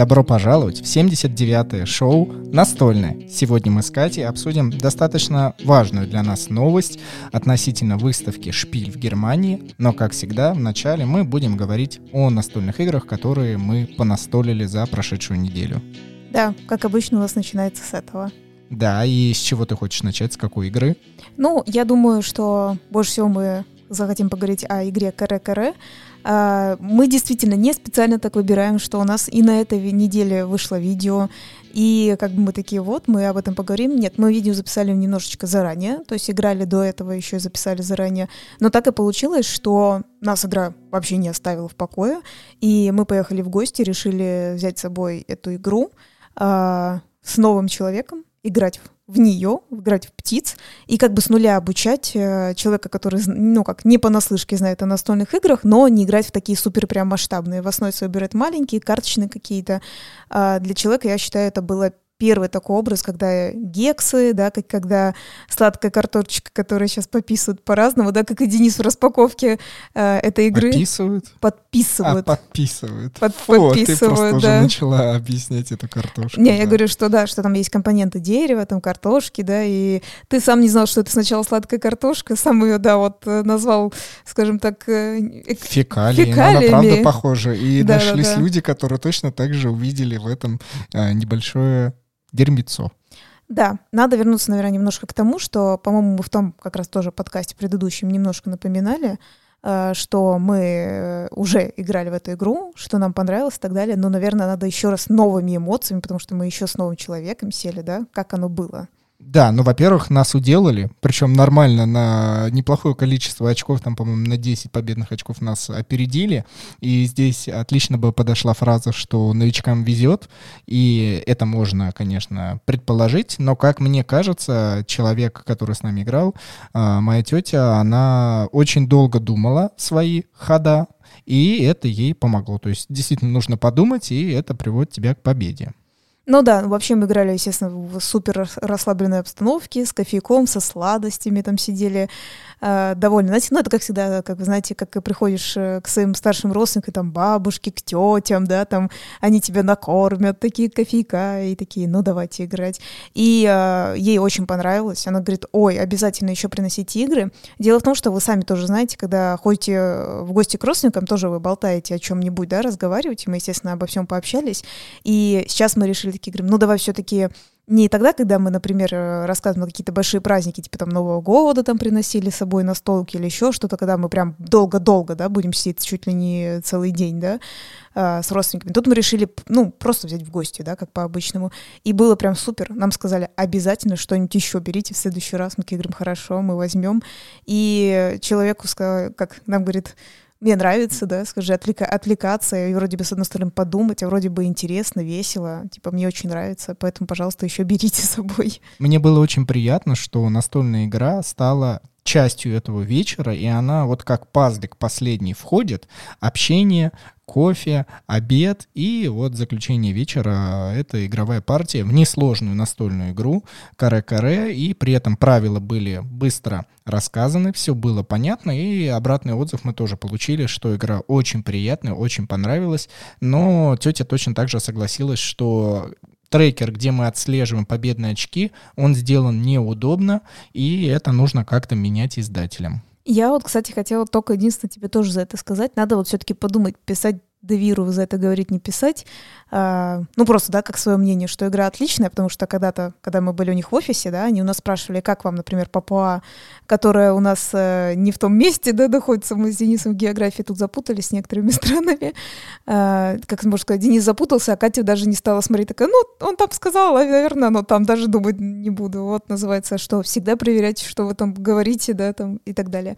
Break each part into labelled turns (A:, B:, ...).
A: Добро пожаловать в 79-е шоу «Настольное». Сегодня мы с Катей обсудим достаточно важную для нас новость относительно выставки «Шпиль» в Германии. Но, как всегда, вначале мы будем говорить о настольных играх, которые мы понастолили за прошедшую неделю.
B: Да, как обычно у нас начинается с этого.
A: Да, и с чего ты хочешь начать, с какой игры?
B: Ну, я думаю, что больше всего мы захотим поговорить о игре Каре-Каре. А, мы действительно не специально так выбираем, что у нас и на этой неделе вышло видео, и как бы мы такие, вот, мы об этом поговорим. Нет, мы видео записали немножечко заранее, то есть играли до этого, еще и записали заранее. Но так и получилось, что нас игра вообще не оставила в покое, и мы поехали в гости, решили взять с собой эту игру э, с новым человеком, играть в нее, играть в птиц, и как бы с нуля обучать э, человека, который, ну, как не понаслышке знает о настольных играх, но не играть в такие супер прям масштабные. В основе своей берет маленькие, карточные какие-то. А для человека, я считаю, это было первый такой образ, когда гексы, да, как когда сладкая картошечка, которая сейчас пописывают по-разному, да, как и Денис в распаковке э, этой игры.
A: Подписывают?
B: Подписывают.
A: А, подписывают.
B: Под, Фу,
A: подписывают, ты просто да. уже начала объяснять эту картошку.
B: Не, да. я говорю, что да, что там есть компоненты дерева, там картошки, да, и ты сам не знал, что это сначала сладкая картошка, сам ее, да, вот э, назвал, скажем так, э,
A: Фекалии. фекалиями. Она правда похожа. И да, нашлись да, да. люди, которые точно так же увидели в этом э, небольшое дерьмецо.
B: Да, надо вернуться, наверное, немножко к тому, что, по-моему, мы в том как раз тоже подкасте предыдущем немножко напоминали, э, что мы э, уже играли в эту игру, что нам понравилось и так далее, но, наверное, надо еще раз новыми эмоциями, потому что мы еще с новым человеком сели, да, как оно было.
A: Да, ну, во-первых, нас уделали, причем нормально на неплохое количество очков, там, по-моему, на 10 победных очков нас опередили, и здесь отлично бы подошла фраза, что новичкам везет, и это можно, конечно, предположить, но, как мне кажется, человек, который с нами играл, а, моя тетя, она очень долго думала свои хода, и это ей помогло. То есть действительно нужно подумать, и это приводит тебя к победе.
B: Ну да, вообще мы играли, естественно, в супер расслабленной обстановке, с кофейком, со сладостями там сидели, э, довольны. Знаете, ну это как всегда, как вы знаете, как приходишь э, к своим старшим родственникам, там, бабушке, к тетям, да, там, они тебя накормят, такие кофейка, и такие, ну давайте играть. И э, ей очень понравилось, она говорит, ой, обязательно еще приносите игры. Дело в том, что вы сами тоже знаете, когда ходите э, в гости к родственникам, тоже вы болтаете о чем-нибудь, да, разговариваете, мы, естественно, обо всем пообщались, и сейчас мы решили такие говорим, ну давай все-таки не тогда, когда мы, например, э, рассказываем какие-то большие праздники, типа там Нового года там приносили с собой на столке или еще что-то, когда мы прям долго-долго, да, будем сидеть чуть ли не целый день, да, э, с родственниками. Тут мы решили, ну, просто взять в гости, да, как по-обычному. И было прям супер. Нам сказали, обязательно что-нибудь еще берите в следующий раз. Мы говорим, хорошо, мы возьмем. И человеку, сказал, как нам говорит, мне нравится, да, скажи, отвлека, отвлекаться, и вроде бы, с одной стороны, подумать, а вроде бы интересно, весело, типа, мне очень нравится, поэтому, пожалуйста, еще берите с собой.
A: Мне было очень приятно, что настольная игра стала частью этого вечера, и она вот как пазлик последний входит, общение, кофе, обед и вот заключение вечера — это игровая партия в несложную настольную игру. Каре-каре, и при этом правила были быстро рассказаны, все было понятно, и обратный отзыв мы тоже получили, что игра очень приятная, очень понравилась, но тетя точно так же согласилась, что трекер, где мы отслеживаем победные очки, он сделан неудобно, и это нужно как-то менять издателям.
B: Я вот, кстати, хотела только единственное тебе тоже за это сказать. Надо вот все-таки подумать, писать Девиру за это говорить, не писать. А, ну, просто, да, как свое мнение, что игра отличная, потому что когда-то, когда мы были у них в офисе, да, они у нас спрашивали, как вам, например, Папуа, которая у нас э, не в том месте, да, находится, мы с Денисом в географии тут запутались с некоторыми странами. А, как можно сказать, Денис запутался, а Катя даже не стала смотреть, такая, ну, он там сказал, а, наверное, но там даже думать не буду. Вот называется, что всегда проверять, что вы там говорите, да, там и так далее.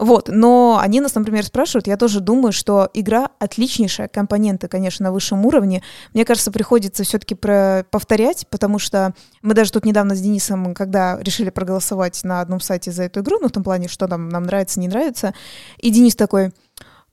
B: Вот, но они нас, например, спрашивают, я тоже думаю, что игра отличнейшая, компоненты, конечно, на высшем уровне. Мне кажется, приходится все-таки повторять, потому что мы даже тут недавно с Денисом, когда решили проголосовать на одном сайте за эту игру, ну, в том плане, что нам, нам нравится, не нравится, и Денис такой,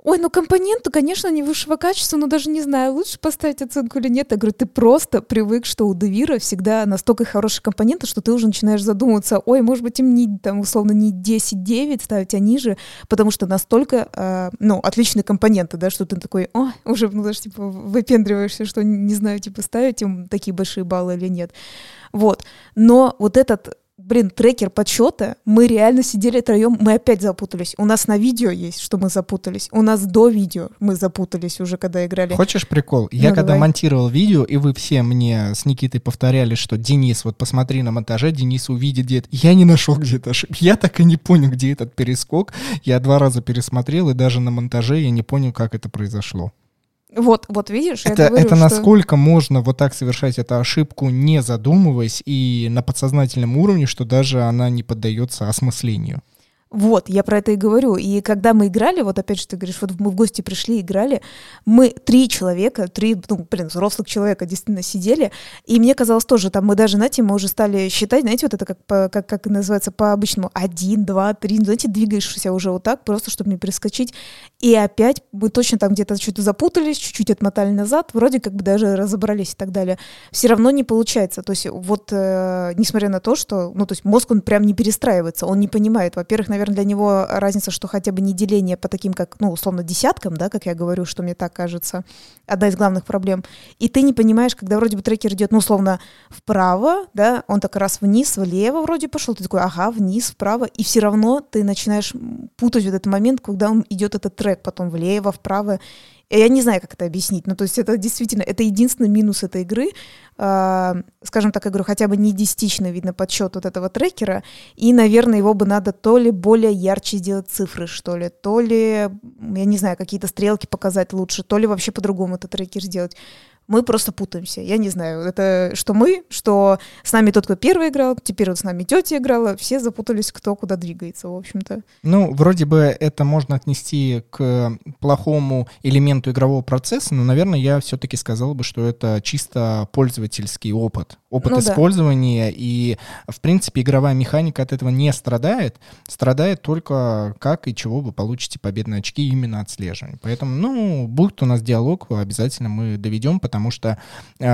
B: ой, ну компоненты, конечно, не высшего качества, но даже не знаю, лучше поставить оценку или нет. Я говорю, ты просто привык, что у Девира всегда настолько хорошие компоненты, что ты уже начинаешь задумываться, ой, может быть, им не, там, условно, не 10-9 ставить, а ниже, потому что настолько, э, ну, отличные компоненты, да, что ты такой, ой, уже, ну, даже, типа, выпендриваешься, что не знаю, типа, ставить им такие большие баллы или нет. Вот. Но вот этот блин, трекер подсчета, мы реально сидели троем, мы опять запутались. У нас на видео есть, что мы запутались. У нас до видео мы запутались уже, когда играли.
A: Хочешь прикол? Я ну, когда давай. монтировал видео, и вы все мне с Никитой повторяли, что Денис, вот посмотри на монтаже, Денис увидит где-то. Я не нашел где-то ошибку. Я так и не понял, где этот перескок. Я два раза пересмотрел, и даже на монтаже я не понял, как это произошло.
B: Вот, вот видишь,
A: это,
B: я говорю,
A: это насколько можно вот так совершать эту ошибку, не задумываясь, и на подсознательном уровне, что даже она не поддается осмыслению.
B: Вот, я про это и говорю. И когда мы играли, вот опять же ты говоришь, вот мы в гости пришли, играли, мы три человека, три, ну, блин, взрослых человека действительно сидели, и мне казалось тоже, там мы даже, знаете, мы уже стали считать, знаете, вот это как, по, как, как называется по-обычному, один, два, три, знаете, двигаешься уже вот так, просто чтобы не перескочить. И опять мы точно там где-то что-то запутались, чуть-чуть отмотали назад, вроде как бы даже разобрались и так далее. Все равно не получается. То есть вот, э, несмотря на то, что, ну, то есть мозг, он прям не перестраивается, он не понимает, во-первых, наверное, для него разница, что хотя бы не деление по таким, как, ну, условно, десяткам, да, как я говорю, что мне так кажется, одна из главных проблем. И ты не понимаешь, когда вроде бы трекер идет, ну, условно, вправо, да, он так раз вниз, влево вроде пошел, ты такой, ага, вниз, вправо, и все равно ты начинаешь путать вот этот момент, когда он идет этот трек, потом влево, вправо, я не знаю, как это объяснить. Ну, то есть это действительно, это единственный минус этой игры. Э, скажем так, говорю, хотя бы не десятичный, видно, подсчет вот этого трекера. И, наверное, его бы надо то ли более ярче сделать цифры, что ли, то ли, я не знаю, какие-то стрелки показать лучше, то ли вообще по-другому этот трекер сделать мы просто путаемся. Я не знаю, это что мы, что с нами тот, кто первый играл, теперь вот с нами тетя играла, все запутались, кто куда двигается, в общем-то.
A: Ну, вроде бы это можно отнести к плохому элементу игрового процесса, но, наверное, я все-таки сказал бы, что это чисто пользовательский опыт. Опыт ну, использования, да. и, в принципе, игровая механика от этого не страдает. Страдает только как и чего вы получите победные очки именно отслеживания. Поэтому, ну, будет у нас диалог, обязательно мы доведем, потому что э,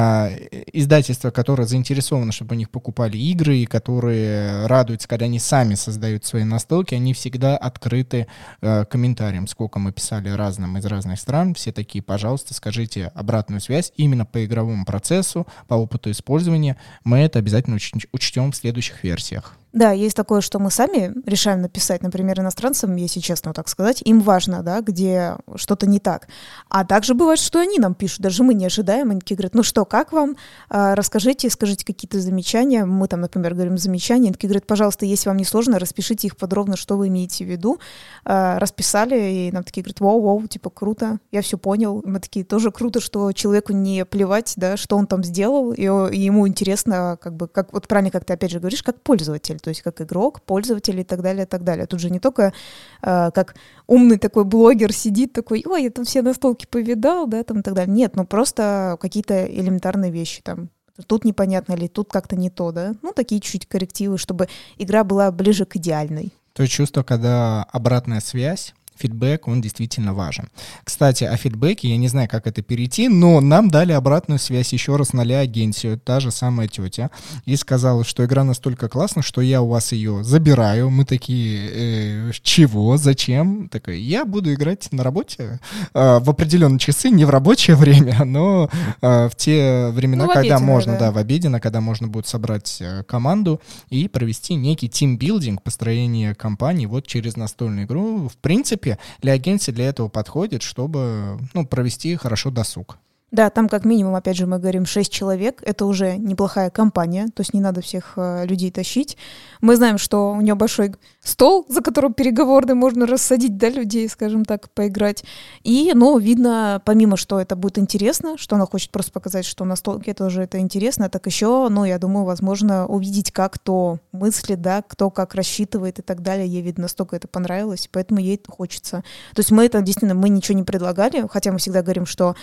A: издательства, которые заинтересованы, чтобы у них покупали игры, и которые радуются, когда они сами создают свои настолки, они всегда открыты э, комментариям, сколько мы писали разным из разных стран, все такие, пожалуйста, скажите обратную связь именно по игровому процессу, по опыту использования, мы это обязательно уч- учтем в следующих версиях.
B: Да, есть такое, что мы сами решаем написать, например, иностранцам, если честно так сказать, им важно, да, где что-то не так. А также бывает, что они нам пишут, даже мы не ожидаем, они такие говорят, ну что, как вам, а, расскажите, скажите какие-то замечания, мы там, например, говорим замечания, они такие говорят, пожалуйста, если вам не сложно, распишите их подробно, что вы имеете в виду. А, расписали, и нам такие говорят, вау-вау, типа, круто, я все понял. Мы такие, тоже круто, что человеку не плевать, да, что он там сделал, и, ему интересно, как бы, как, вот правильно, как ты опять же говоришь, как пользователь то есть как игрок, пользователь и так далее, и так далее. Тут же не только э, как умный такой блогер сидит такой, ой, я там все настолки повидал, да, там и так далее. Нет, ну просто какие-то элементарные вещи там. Тут непонятно ли, тут как-то не то, да. Ну, такие чуть-чуть коррективы, чтобы игра была ближе к идеальной.
A: То чувство, когда обратная связь фидбэк, он действительно важен. Кстати, о фидбэке, я не знаю, как это перейти, но нам дали обратную связь еще раз на агенцию, та же самая тетя, и сказала, что игра настолько классна, что я у вас ее забираю. Мы такие, э, чего, зачем? Такая, я буду играть на работе э, в определенные часы, не в рабочее время, но э, в те времена, ну, когда можно, да. да, в обеденно, когда можно будет собрать э, команду и провести некий тимбилдинг, построение компании вот через настольную игру. В принципе, для агенции для этого подходит, чтобы ну, провести хорошо досуг.
B: Да, там как минимум, опять же, мы говорим 6 человек, это уже неплохая компания, то есть не надо всех э, людей тащить. Мы знаем, что у нее большой стол, за которым переговорный можно рассадить, да, людей, скажем так, поиграть. И, ну, видно, помимо, что это будет интересно, что она хочет просто показать, что на столке тоже это интересно, так еще, ну, я думаю, возможно, увидеть, как кто мыслит, да, кто как рассчитывает и так далее. Ей, видно, настолько это понравилось, поэтому ей хочется. То есть мы это действительно, мы ничего не предлагали, хотя мы всегда говорим, что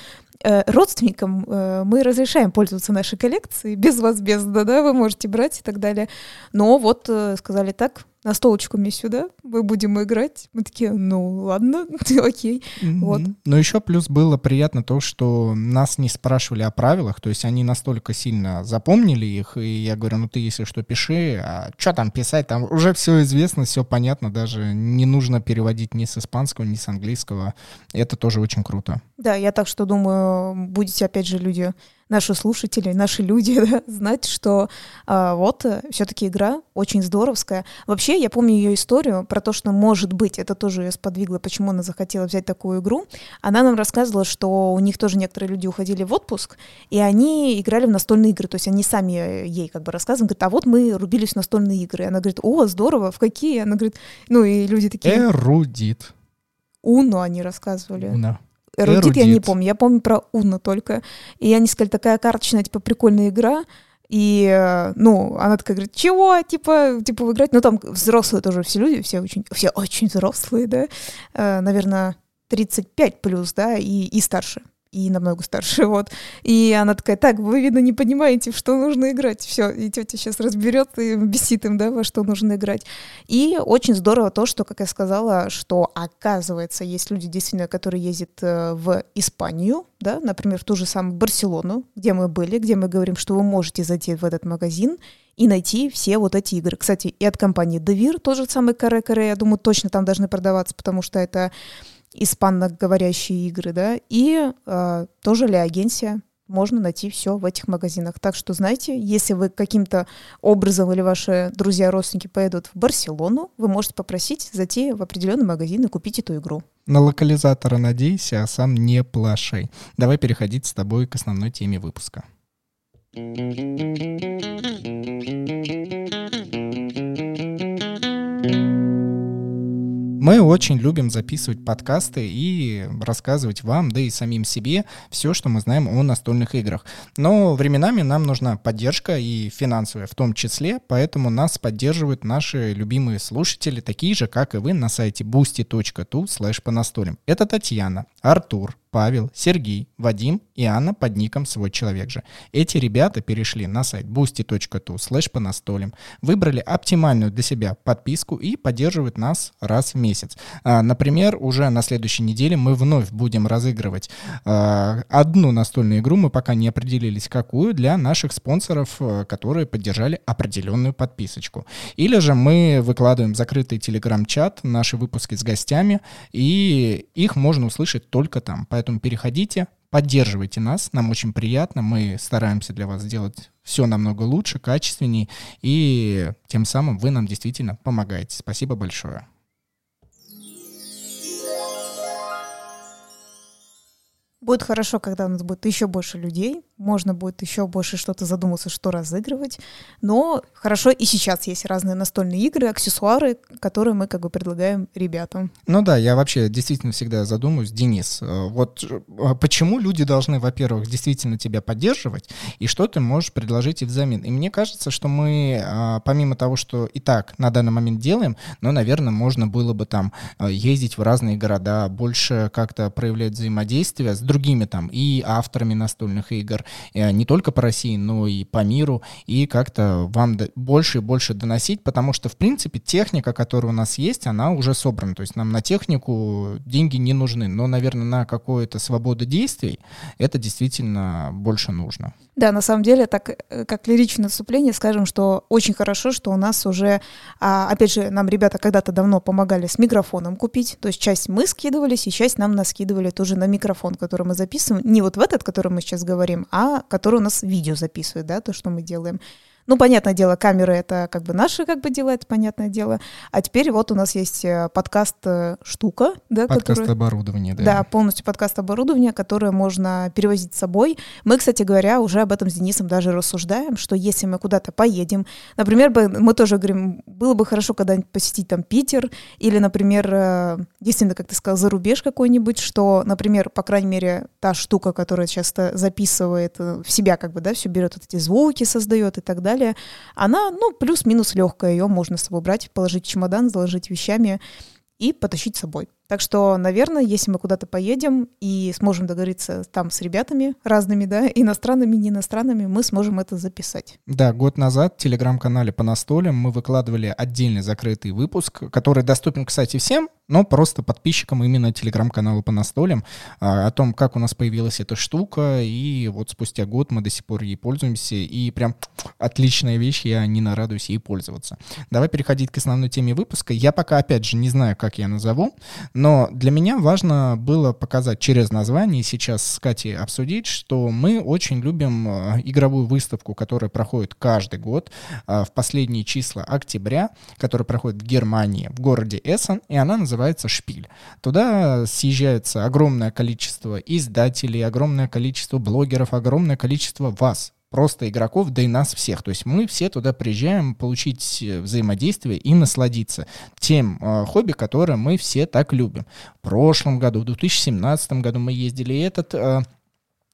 B: родственникам э, мы разрешаем пользоваться нашей коллекцией без вас, без да, да, вы можете брать и так далее. Но вот э, сказали так, настолочку мне сюда, мы будем играть. Мы такие, ну ладно, окей. Вот.
A: Но еще плюс было приятно то, что нас не спрашивали о правилах, то есть они настолько сильно запомнили их, и я говорю, ну ты если что пиши, а что там писать, там уже все известно, все понятно, даже не нужно переводить ни с испанского, ни с английского. Это тоже очень круто.
B: Да, я так что думаю, будете опять же люди наши слушатели, наши люди да, знать, что а, вот э, все-таки игра очень здоровская. Вообще, я помню ее историю про то, что, может быть, это тоже ее сподвигло, почему она захотела взять такую игру. Она нам рассказывала, что у них тоже некоторые люди уходили в отпуск, и они играли в настольные игры. То есть они сами э, ей как бы рассказывали, говорят, а вот мы рубились в настольные игры. И она говорит, о, здорово, в какие? Она говорит, ну и люди такие...
A: Эрудит.
B: Уно они рассказывали.
A: Уна.
B: Эрудит я не
A: Эрудит.
B: помню, я помню про Уна только. И они сказали, такая карточная, типа, прикольная игра. И, э, ну, она такая говорит, чего, типа, типа, вы играть? Ну, там взрослые тоже все люди, все очень, все очень взрослые, да. Э, наверное, 35 плюс, да, и, и старше. И намного старше, вот. И она такая, так, вы, видно, не понимаете, в что нужно играть. Все, и тетя сейчас разберет и бесит им, да, во что нужно играть. И очень здорово то, что, как я сказала, что оказывается, есть люди действительно, которые ездят э, в Испанию, да, например, в ту же самую Барселону, где мы были, где мы говорим, что вы можете зайти в этот магазин и найти все вот эти игры. Кстати, и от компании Devir, тот же самый Каре Каре, я думаю, точно там должны продаваться, потому что это испаноговорящие игры, да, и э, тоже ли агенция можно найти все в этих магазинах. Так что, знаете, если вы каким-то образом или ваши друзья, родственники поедут в Барселону, вы можете попросить зайти в определенный магазин и купить эту игру.
A: На локализатора надейся, а сам не плашай. Давай переходить с тобой к основной теме выпуска. Мы очень любим записывать подкасты и рассказывать вам, да и самим себе, все, что мы знаем о настольных играх. Но временами нам нужна поддержка и финансовая в том числе, поэтому нас поддерживают наши любимые слушатели, такие же, как и вы, на сайте boosty.tu slash по настолям. Это Татьяна, Артур, Павел, Сергей, Вадим и Анна под ником «Свой человек же». Эти ребята перешли на сайт boosty.tu slash по выбрали оптимальную для себя подписку и поддерживают нас раз в месяц. А, Например, уже на следующей неделе мы вновь будем разыгрывать а, одну настольную игру, мы пока не определились какую, для наших спонсоров, э, которые поддержали определенную подписочку. Или же мы выкладываем закрытый телеграм-чат, наши выпуски с гостями, и их можно услышать только там. Поэтому переходите, поддерживайте нас, нам очень приятно, мы стараемся для вас сделать все намного лучше, качественней, и тем самым вы нам действительно помогаете. Спасибо большое.
B: Будет хорошо, когда у нас будет еще больше людей, можно будет еще больше что-то задуматься, что разыгрывать. Но хорошо и сейчас есть разные настольные игры, аксессуары, которые мы как бы предлагаем ребятам.
A: Ну да, я вообще действительно всегда задумываюсь, Денис, э, вот э, почему люди должны, во-первых, действительно тебя поддерживать, и что ты можешь предложить и взамен? И мне кажется, что мы, а, помимо того, что и так на данный момент делаем, но, наверное, можно было бы там э, ездить в разные города, больше как-то проявлять взаимодействие с другими там и авторами настольных игр, не только по России, но и по миру, и как-то вам больше и больше доносить, потому что, в принципе, техника, которая у нас есть, она уже собрана. То есть нам на технику деньги не нужны, но, наверное, на какую-то свободу действий это действительно больше нужно.
B: Да, на самом деле, так э, как лиричное отступление, скажем, что очень хорошо, что у нас уже, а, опять же, нам ребята когда-то давно помогали с микрофоном купить, то есть часть мы скидывались, и часть нам наскидывали тоже на микрофон, который мы записываем, не вот в этот, который мы сейчас говорим, а который у нас видео записывает, да, то, что мы делаем. Ну, понятное дело, камеры это как бы наши как бы дела, это понятное дело. А теперь вот у нас есть э, подкаст э, «Штука», да,
A: Подкаст
B: который-
A: оборудования, да.
B: да, полностью подкаст оборудования, которое можно перевозить с собой. Мы, кстати говоря, уже об этом с Денисом даже рассуждаем, что если мы куда-то поедем, например, мы тоже говорим, было бы хорошо когда-нибудь посетить там Питер, или, например, э, действительно, как ты сказал, за рубеж какой-нибудь, что, например, по крайней мере, та штука, которая часто записывает э, в себя, как бы, да, все берет вот эти звуки, создает и так далее, она, ну, плюс-минус легкая, ее можно с собой брать, положить в чемодан, заложить вещами и потащить с собой. Так что, наверное, если мы куда-то поедем и сможем договориться там с ребятами разными, да, иностранными, не иностранными, мы сможем это записать.
A: Да, год назад в телеграм-канале по настолям мы выкладывали отдельный закрытый выпуск, который доступен, кстати, всем, но просто подписчикам именно телеграм-канала по настолям а, о том, как у нас появилась эта штука, и вот спустя год мы до сих пор ей пользуемся, и прям отличная вещь, я не нарадуюсь ей пользоваться. Давай переходить к основной теме выпуска. Я пока, опять же, не знаю, как я назову, но для меня важно было показать через название, сейчас с Катей обсудить, что мы очень любим а, игровую выставку, которая проходит каждый год а, в последние числа октября, которая проходит в Германии, в городе Эссен, и она называется «Шпиль». Туда съезжается огромное количество издателей, огромное количество блогеров, огромное количество вас, просто игроков, да и нас всех. То есть мы все туда приезжаем получить э, взаимодействие и насладиться тем э, хобби, которое мы все так любим. В прошлом году, в 2017 году мы ездили, и этот... Э,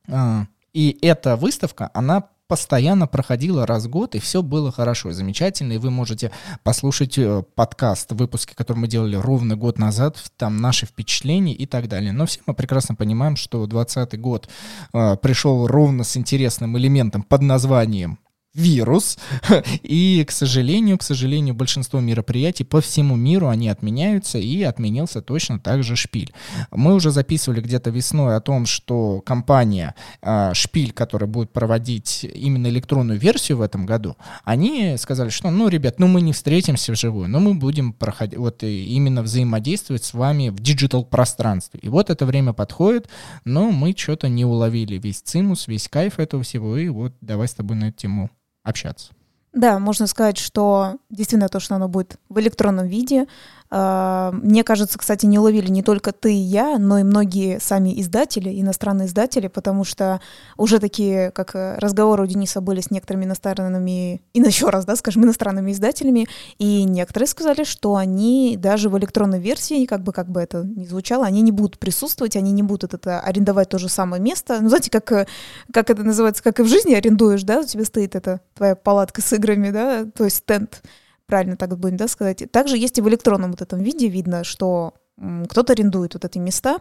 A: э, и эта выставка, она постоянно проходила раз в год, и все было хорошо, замечательно, и вы можете послушать э, подкаст, выпуски, которые мы делали ровно год назад, там наши впечатления и так далее. Но все мы прекрасно понимаем, что 2020 год э, пришел ровно с интересным элементом под названием вирус. И, к сожалению, к сожалению, большинство мероприятий по всему миру они отменяются, и отменился точно так же Шпиль. Мы уже записывали где-то весной о том, что компания э, Spiel, которая будет проводить именно электронную версию в этом году, они сказали, что, ну, ребят, ну мы не встретимся вживую, но мы будем проходить, вот именно взаимодействовать с вами в digital пространстве. И вот это время подходит, но мы что-то не уловили весь цимус, весь кайф этого всего, и вот давай с тобой на эту тему общаться.
B: Да, можно сказать, что действительно то, что оно будет в электронном виде, мне кажется, кстати, не уловили не только ты и я, но и многие сами издатели, иностранные издатели, потому что уже такие, как э, разговоры у Дениса были с некоторыми иностранными, и еще раз, да, скажем, иностранными издателями, и некоторые сказали, что они даже в электронной версии, как бы, как бы это ни звучало, они не будут присутствовать, они не будут это арендовать то же самое место. Ну, знаете, как, э, как это называется, как и в жизни арендуешь, да, у тебя стоит эта твоя палатка с играми, да, то есть стенд правильно так будем да, сказать. Также есть и в электронном вот этом виде видно, что кто-то арендует вот эти места.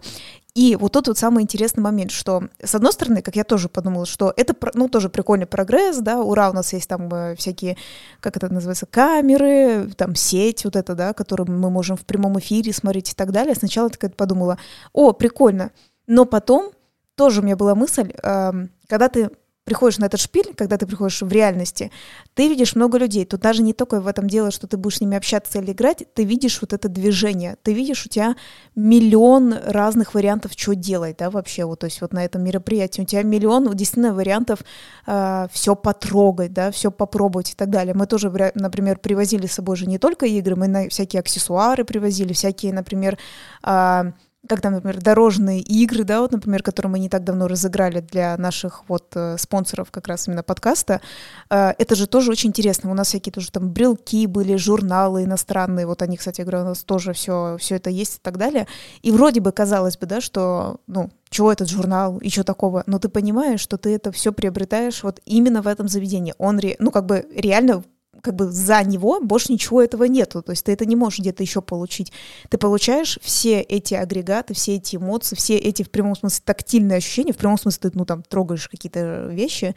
B: И вот тот вот самый интересный момент, что, с одной стороны, как я тоже подумала, что это, ну, тоже прикольный прогресс, да, ура, у нас есть там э, всякие, как это называется, камеры, там сеть вот эта, да, которую мы можем в прямом эфире смотреть и так далее. Сначала я подумала, о, прикольно. Но потом тоже у меня была мысль, э, когда ты приходишь на этот шпиль, когда ты приходишь в реальности, ты видишь много людей. Тут даже не только в этом дело, что ты будешь с ними общаться или играть, ты видишь вот это движение, ты видишь у тебя миллион разных вариантов, что делать, да, вообще, вот, то есть вот на этом мероприятии у тебя миллион действительно вариантов э, все потрогать, да, все попробовать и так далее. Мы тоже, например, привозили с собой же не только игры, мы на всякие аксессуары привозили, всякие, например, э, как там, например, дорожные игры, да, вот, например, которые мы не так давно разыграли для наших вот э, спонсоров как раз именно подкаста, э, это же тоже очень интересно. У нас всякие тоже там брелки были, журналы иностранные, вот они, кстати, я говорю, у нас тоже все, все это есть и так далее. И вроде бы казалось бы, да, что, ну, чего этот журнал и что такого, но ты понимаешь, что ты это все приобретаешь вот именно в этом заведении. Он, ре, ну, как бы реально как бы за него больше ничего этого нету. То есть ты это не можешь где-то еще получить. Ты получаешь все эти агрегаты, все эти эмоции, все эти в прямом смысле тактильные ощущения, в прямом смысле ты, ну, там, трогаешь какие-то вещи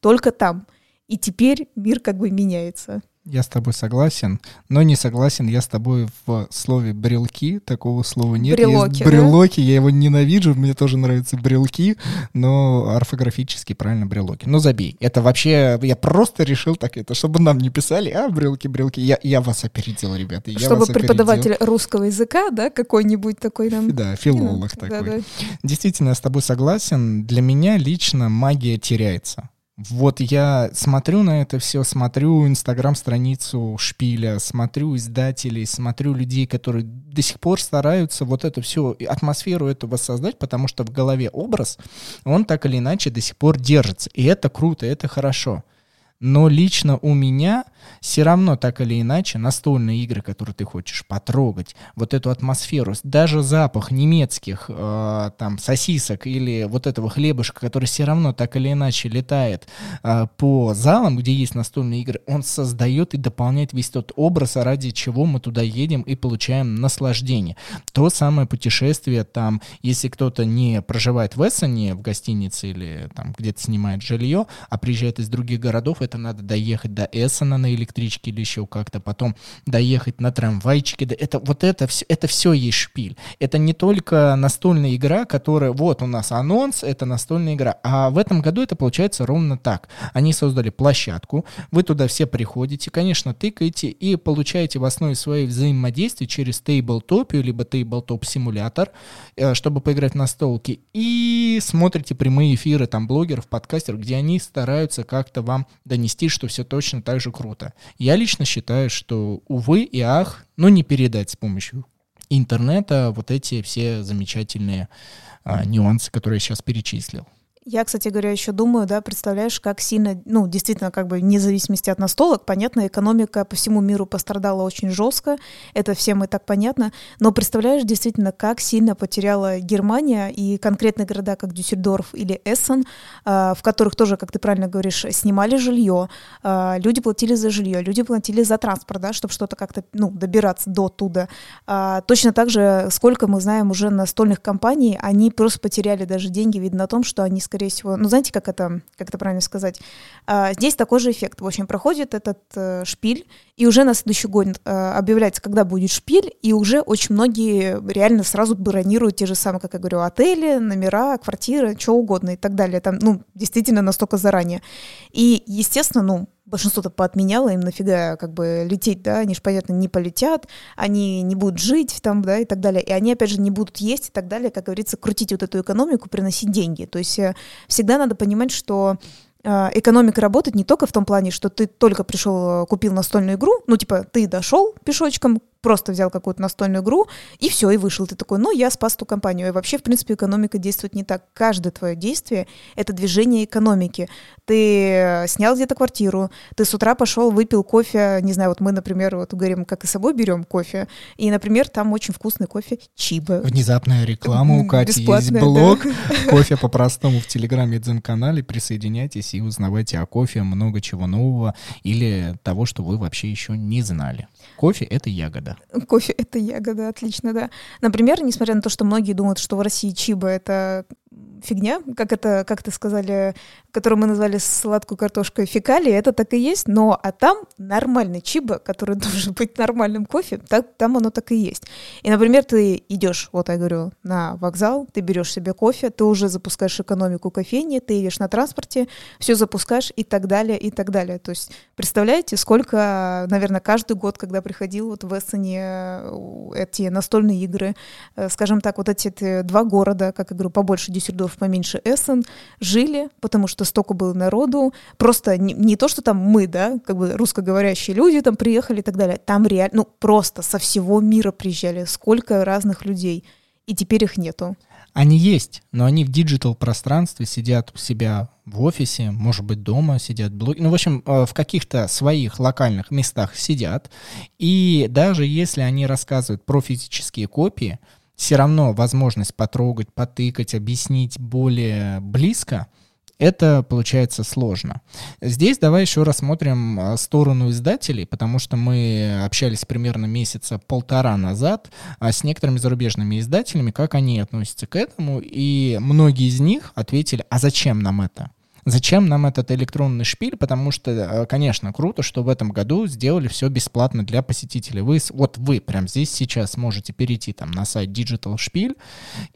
B: только там. И теперь мир как бы меняется.
A: Я с тобой согласен, но не согласен я с тобой в слове брелки, такого слова нет.
B: Брелоки,
A: Есть брелоки, да? я его ненавижу, мне тоже нравятся брелки, но орфографически правильно брелоки. Но забей, это вообще, я просто решил так это, чтобы нам не писали, а брелки, брелки, я, я вас опередил, ребята. Я
B: чтобы преподаватель русского языка, да, какой-нибудь такой нам.
A: Да, филолог такой. Да, да. Действительно, я с тобой согласен, для меня лично магия теряется. Вот я смотрю на это все, смотрю инстаграм-страницу Шпиля, смотрю издателей, смотрю людей, которые до сих пор стараются вот эту всю атмосферу эту воссоздать, потому что в голове образ, он так или иначе до сих пор держится. И это круто, это хорошо. Но лично у меня все равно так или иначе настольные игры, которые ты хочешь потрогать, вот эту атмосферу, даже запах немецких э, там сосисок или вот этого хлебушка, который все равно так или иначе летает э, по залам, где есть настольные игры, он создает и дополняет весь тот образ, ради чего мы туда едем и получаем наслаждение. То самое путешествие там, если кто-то не проживает в Эссене, в гостинице или там где-то снимает жилье, а приезжает из других городов, это надо доехать до Эссена на электричке или еще как-то, потом доехать на трамвайчике. Это, вот это все, это все есть шпиль. Это не только настольная игра, которая, вот у нас анонс, это настольная игра. А в этом году это получается ровно так. Они создали площадку, вы туда все приходите, конечно, тыкаете и получаете в основе своей взаимодействия через тейблтопию, либо тейблтоп-симулятор, э, чтобы поиграть на столке, и смотрите прямые эфиры там блогеров, подкастеров, где они стараются как-то вам донести, что все точно так же круто. Я лично считаю, что, увы и ах, ну не передать с помощью интернета вот эти все замечательные а, нюансы, которые я сейчас перечислил.
B: Я, кстати говоря, еще думаю, да, представляешь, как сильно, ну, действительно, как бы вне зависимости от настолок, понятно, экономика по всему миру пострадала очень жестко, это всем и так понятно, но представляешь, действительно, как сильно потеряла Германия и конкретные города, как Дюссельдорф или Эссен, в которых тоже, как ты правильно говоришь, снимали жилье, а, люди платили за жилье, люди платили за транспорт, да, чтобы что-то как-то, ну, добираться до туда. А, точно так же, сколько мы знаем уже настольных компаний, они просто потеряли даже деньги, видно на том, что они скорее всего, ну знаете, как это, как это правильно сказать? А, здесь такой же эффект. В общем, проходит этот э, шпиль, и уже на следующий год э, объявляется, когда будет шпиль, и уже очень многие реально сразу бронируют те же самые, как я говорю, отели, номера, квартиры, что угодно и так далее. Там, ну, действительно настолько заранее. И, естественно, ну, большинство-то поотменяло, им нафига как бы лететь, да, они же, понятно, не полетят, они не будут жить там, да, и так далее, и они, опять же, не будут есть и так далее, как говорится, крутить вот эту экономику, приносить деньги. То есть э, всегда надо понимать, что э, экономика работает не только в том плане, что ты только пришел, купил настольную игру, ну, типа, ты дошел пешочком, просто взял какую-то настольную игру, и все, и вышел. Ты такой, ну, я спас ту компанию. И вообще, в принципе, экономика действует не так. Каждое твое действие — это движение экономики. Ты э, снял где-то квартиру, ты с утра пошел, выпил кофе, не знаю, вот мы, например, вот говорим, как и с собой берем кофе, и, например, там очень вкусный кофе Чиба.
A: Внезапная реклама у Кати есть блог да. «Кофе по-простому» в Телеграме Дзен-канале. Присоединяйтесь и узнавайте о кофе много чего нового или того, что вы вообще еще не знали. Кофе — это ягода.
B: Кофе — это ягода, отлично, да. Например, несмотря на то, что многие думают, что в России чиба — это фигня, как это, как ты сказали, которую мы назвали сладкую картошкой фекалии, это так и есть, но а там нормальный чиба, который должен быть нормальным кофе, так, там оно так и есть. И, например, ты идешь, вот я говорю, на вокзал, ты берешь себе кофе, ты уже запускаешь экономику кофейни, ты едешь на транспорте, все запускаешь и так далее, и так далее. То есть представляете, сколько, наверное, каждый год, когда приходил вот в Эссене э, эти настольные игры, э, скажем так, вот эти два города, как я говорю, побольше Дюссельдорф, поменьше Эссен, жили, потому что столько было народу. Просто не, не то, что там мы, да, как бы русскоговорящие люди там приехали и так далее. Там реально, ну, просто со всего мира приезжали. Сколько разных людей. И теперь их нету.
A: Они есть, но они в digital пространстве сидят у себя в офисе, может быть, дома сидят блоги. Ну, в общем, э, в каких-то своих локальных местах сидят. И даже если они рассказывают про физические копии, все равно возможность потрогать, потыкать, объяснить более близко, это получается сложно. Здесь давай еще рассмотрим а, сторону издателей, потому что мы общались примерно месяца полтора назад а, с некоторыми зарубежными издателями, как они относятся к этому, и многие из них ответили, а зачем нам это? Зачем нам этот электронный шпиль? Потому что, э, конечно, круто, что в этом году сделали все бесплатно для посетителей. Вы, вот вы прямо здесь сейчас можете перейти там на сайт Digital Шпиль,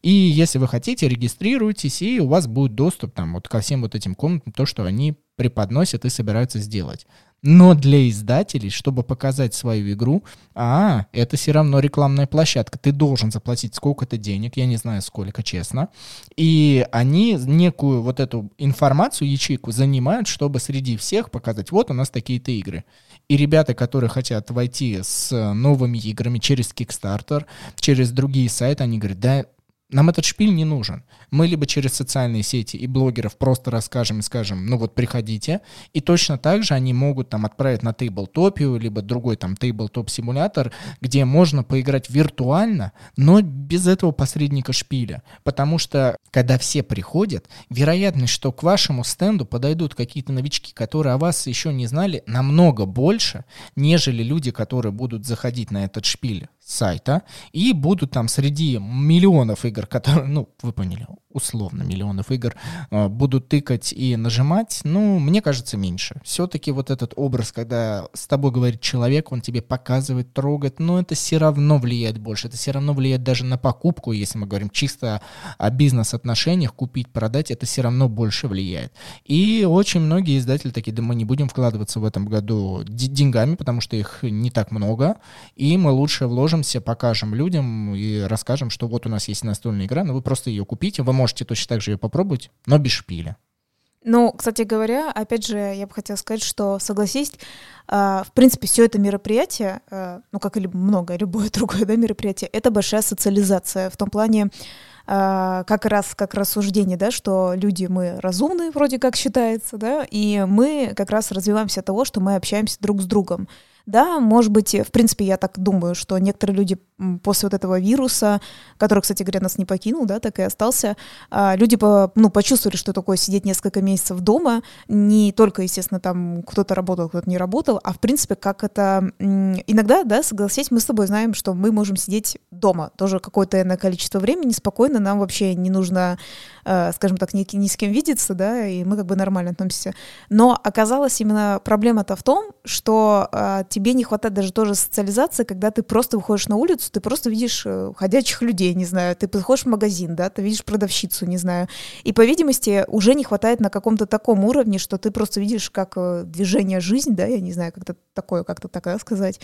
A: и если вы хотите, регистрируйтесь, и у вас будет доступ там вот ко всем вот этим комнатам, то, что они преподносят и собираются сделать. Но для издателей, чтобы показать свою игру, а, это все равно рекламная площадка. Ты должен заплатить сколько-то денег, я не знаю сколько, честно. И они некую вот эту информацию, ячейку занимают, чтобы среди всех показать, вот у нас такие-то игры. И ребята, которые хотят войти с новыми играми через Kickstarter, через другие сайты, они говорят, да, нам этот шпиль не нужен. Мы либо через социальные сети и блогеров просто расскажем и скажем, ну вот приходите, и точно так же они могут там отправить на Тейблтопию, либо другой там Тейблтоп симулятор, где можно поиграть виртуально, но без этого посредника шпиля. Потому что, когда все приходят, вероятность, что к вашему стенду подойдут какие-то новички, которые о вас еще не знали, намного больше, нежели люди, которые будут заходить на этот шпиль сайта и будут там среди миллионов игр, которые, ну, вы поняли, условно миллионов игр, э, будут тыкать и нажимать, ну, мне кажется, меньше. Все-таки вот этот образ, когда с тобой говорит человек, он тебе показывает, трогает, но это все равно влияет больше, это все равно влияет даже на покупку, если мы говорим чисто о бизнес-отношениях, купить, продать, это все равно больше влияет. И очень многие издатели такие, да мы не будем вкладываться в этом году деньгами, потому что их не так много, и мы лучше вложимся, покажем людям и расскажем, что вот у нас есть настольная игра, но вы просто ее купите, вы можете точно так же ее попробовать, но без шпиля.
B: Ну, кстати говоря, опять же, я бы хотела сказать, что, согласись, э, в принципе, все это мероприятие, э, ну, как и многое, любое другое да, мероприятие, это большая социализация в том плане, э, как раз как рассуждение, да, что люди мы разумные, вроде как считается, да, и мы как раз развиваемся от того, что мы общаемся друг с другом. Да, может быть, в принципе, я так думаю, что некоторые люди после вот этого вируса, который, кстати говоря, нас не покинул, да, так и остался, а, люди по, ну, почувствовали, что такое сидеть несколько месяцев дома, не только, естественно, там кто-то работал, кто-то не работал, а в принципе, как это иногда, да, согласись, мы с тобой знаем, что мы можем сидеть дома. Тоже какое-то количество времени спокойно, нам вообще не нужно, э, скажем так, ни, ни с кем видеться, да, и мы как бы нормально относимся. Но оказалось именно проблема-то в том, что а, тебе не хватает даже тоже социализации, когда ты просто выходишь на улицу, ты просто видишь э, ходячих людей, не знаю, ты подходишь в магазин, да, ты видишь продавщицу, не знаю, и, по видимости, уже не хватает на каком-то таком уровне, что ты просто видишь как э, движение жизнь, да, я не знаю, как-то такое, как-то так да, сказать,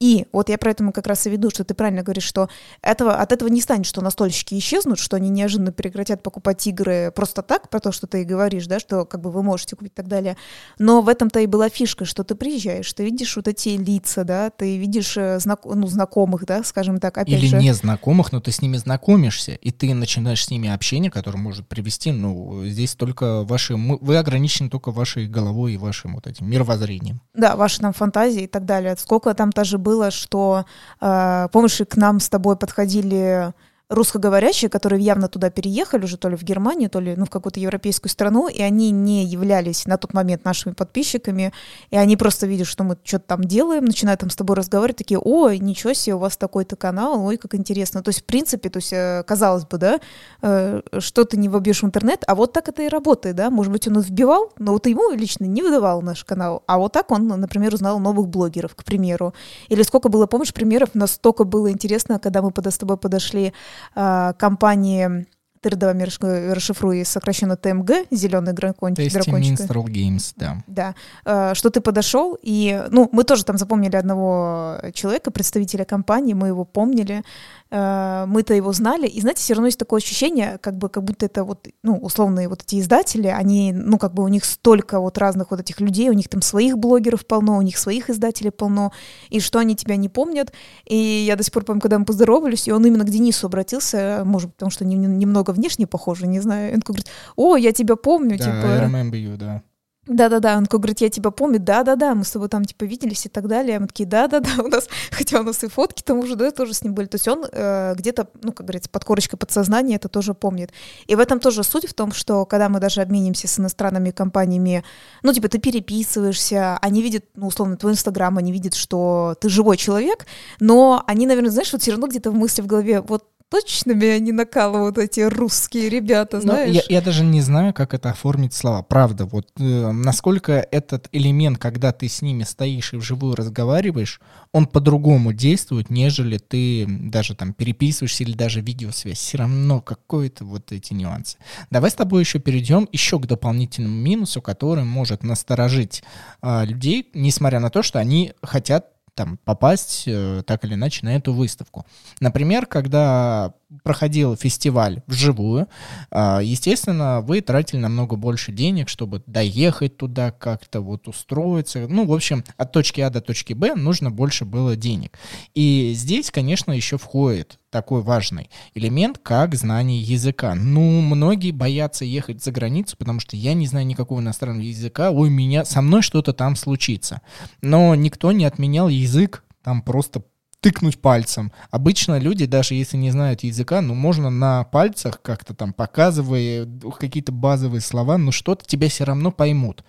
B: и вот я про это как раз и веду, что ты правильно говоришь, что этого, от этого не станет, что настольщики исчезнут, что они неожиданно прекратят покупать игры просто так, про то, что ты и говоришь, да, что как бы вы можете купить и так далее. Но в этом-то и была фишка, что ты приезжаешь, ты видишь вот эти лица, да, ты видишь э, знак, ну, знакомых, да, скажем так, опять
A: Или
B: же.
A: незнакомых, но ты с ними знакомишься, и ты начинаешь с ними общение, которое может привести, ну, здесь только ваши, вы ограничены только вашей головой и вашим вот этим мировоззрением.
B: Да, ваши там фантазии и так далее. Сколько там даже было, что, э, помнишь, к нам с тобой подходили русскоговорящие, которые явно туда переехали уже то ли в Германию, то ли ну, в какую-то европейскую страну, и они не являлись на тот момент нашими подписчиками, и они просто видят, что мы что-то там делаем, начинают там с тобой разговаривать, такие, ой, ничего себе, у вас такой-то канал, ой, как интересно. То есть, в принципе, то есть, э, казалось бы, да, э, что ты не вобьешь в интернет, а вот так это и работает, да, может быть, он вбивал, но вот ему лично не выдавал наш канал, а вот так он, например, узнал новых блогеров, к примеру. Или сколько было, помнишь, примеров, настолько было интересно, когда мы с тобой подошли компании ты давай расшифруй сокращенно ТМГ, зеленый дракончик.
A: дракончик. Minstrel Games, да.
B: Да. Э, что ты подошел, и, ну, мы тоже там запомнили одного человека, представителя компании, мы его помнили, мы-то его знали, и знаете, все равно есть такое ощущение, как бы, как будто это вот, ну, условные вот эти издатели, они, ну, как бы у них столько вот разных вот этих людей, у них там своих блогеров полно, у них своих издателей полно, и что они тебя не помнят, и я до сих пор помню, когда мы поздоровались, и он именно к Денису обратился, может, потому что немного внешне похоже, не знаю, он говорит, о, я тебя помню,
A: да,
B: типа.
A: I remember you, да.
B: Да-да-да, он такой говорит, я тебя помню, да-да-да, мы с тобой там типа виделись и так далее. Мы такие, да-да-да, у нас, хотя у нас и фотки там уже, да, тоже с ним были. То есть он э, где-то, ну, как говорится, под корочкой подсознания это тоже помнит. И в этом тоже суть в том, что когда мы даже обменимся с иностранными компаниями, ну, типа ты переписываешься, они видят, ну, условно, твой инстаграм, они видят, что ты живой человек, но они, наверное, знаешь, вот все равно где-то в мысли в голове, вот точно меня не накалывают эти русские ребята, знаешь?
A: Я, я даже не знаю, как это оформить слова. Правда, вот э, насколько этот элемент, когда ты с ними стоишь и вживую разговариваешь, он по-другому действует, нежели ты даже там переписываешься или даже видеосвязь. Все равно какой-то вот эти нюансы. Давай с тобой еще перейдем еще к дополнительному минусу, который может насторожить э, людей, несмотря на то, что они хотят там попасть э, так или иначе на эту выставку. Например, когда проходил фестиваль вживую, а, естественно, вы тратили намного больше денег, чтобы доехать туда как-то, вот устроиться. Ну, в общем, от точки А до точки Б нужно больше было денег. И здесь, конечно, еще входит такой важный элемент, как знание языка. Ну, многие боятся ехать за границу, потому что я не знаю никакого иностранного языка, ой, меня, со мной что-то там случится. Но никто не отменял язык там просто тыкнуть пальцем. Обычно люди, даже если не знают языка, ну, можно на пальцах как-то там показывая какие-то базовые слова, но что-то тебя все равно поймут.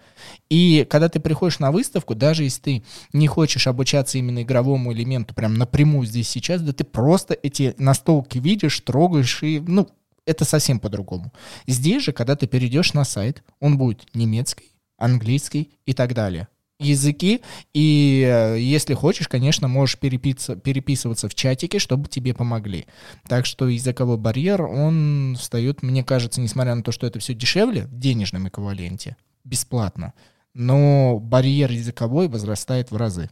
A: И когда ты приходишь на выставку, даже если ты не хочешь обучаться именно игровому элементу прям напрямую здесь сейчас, да ты просто эти настолки видишь, трогаешь и, ну, это совсем по-другому. Здесь же, когда ты перейдешь на сайт, он будет немецкий, английский и так далее языки, и э, если хочешь, конечно, можешь переписываться, переписываться в чатике, чтобы тебе помогли. Так что языковой барьер, он встает, мне кажется, несмотря на то, что это все дешевле в денежном эквиваленте, бесплатно, но барьер языковой возрастает в разы.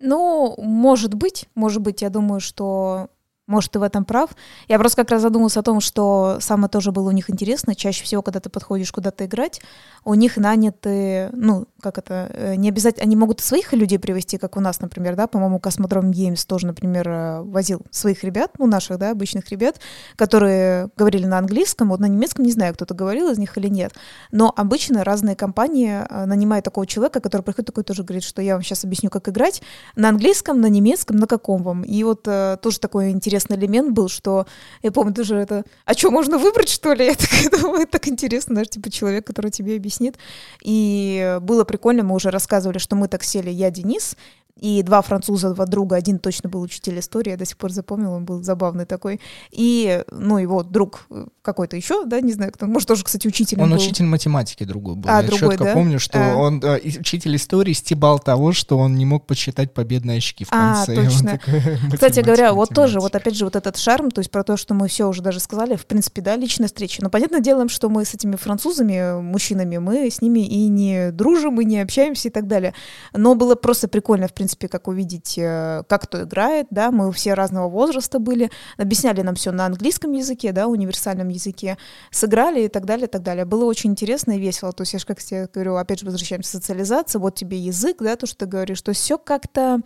B: Ну, может быть, может быть, я думаю, что может, ты в этом прав. Я просто как раз задумалась о том, что самое тоже было у них интересно. Чаще всего, когда ты подходишь куда-то играть, у них наняты, ну, как это, э, не обязательно, они могут своих людей привести, как у нас, например, да, по-моему, Космодром Геймс тоже, например, э, возил своих ребят, ну, наших, да, обычных ребят, которые говорили на английском, вот на немецком, не знаю, кто-то говорил из них или нет, но обычно разные компании э, нанимают такого человека, который приходит такой тоже говорит, что я вам сейчас объясню, как играть, на английском, на немецком, на каком вам. И вот тоже такой интересный интересный элемент был, что я помню тоже это, а что, можно выбрать, что ли? Я такая думаю, так интересно, даже типа человек, который тебе объяснит. И было прикольно, мы уже рассказывали, что мы так сели, я, Денис, и два француза, два друга, один точно был учитель истории, я до сих пор запомнил, он был забавный такой, и, ну, его друг какой-то еще, да, не знаю, кто, может, тоже, кстати, учитель
A: Он
B: был.
A: учитель математики другой был.
B: А,
A: я
B: другой,
A: четко
B: да?
A: помню, что
B: А.
A: он, э, учитель истории стебал того, что он не мог посчитать победные очки в
B: А,
A: конце. Он
B: точно.
A: такой,
B: Кстати говоря, вот тоже, вот опять же, вот этот шарм, то есть про то, что мы все уже даже сказали, в принципе, да, личная встреча. Но понятное дело, что мы с этими французами, мужчинами, мы с ними и не дружим, и не общаемся и так далее. Но было просто прикольно, в принципе, как увидеть, э, как кто играет, да, мы все разного возраста были, объясняли нам все на английском языке, да, универсальном языке, сыграли и так далее, и так далее. Было очень интересно и весело. То есть я же, как тебе говорю, опять же, возвращаемся к социализации, вот тебе язык, да, то, что ты говоришь, то все как-то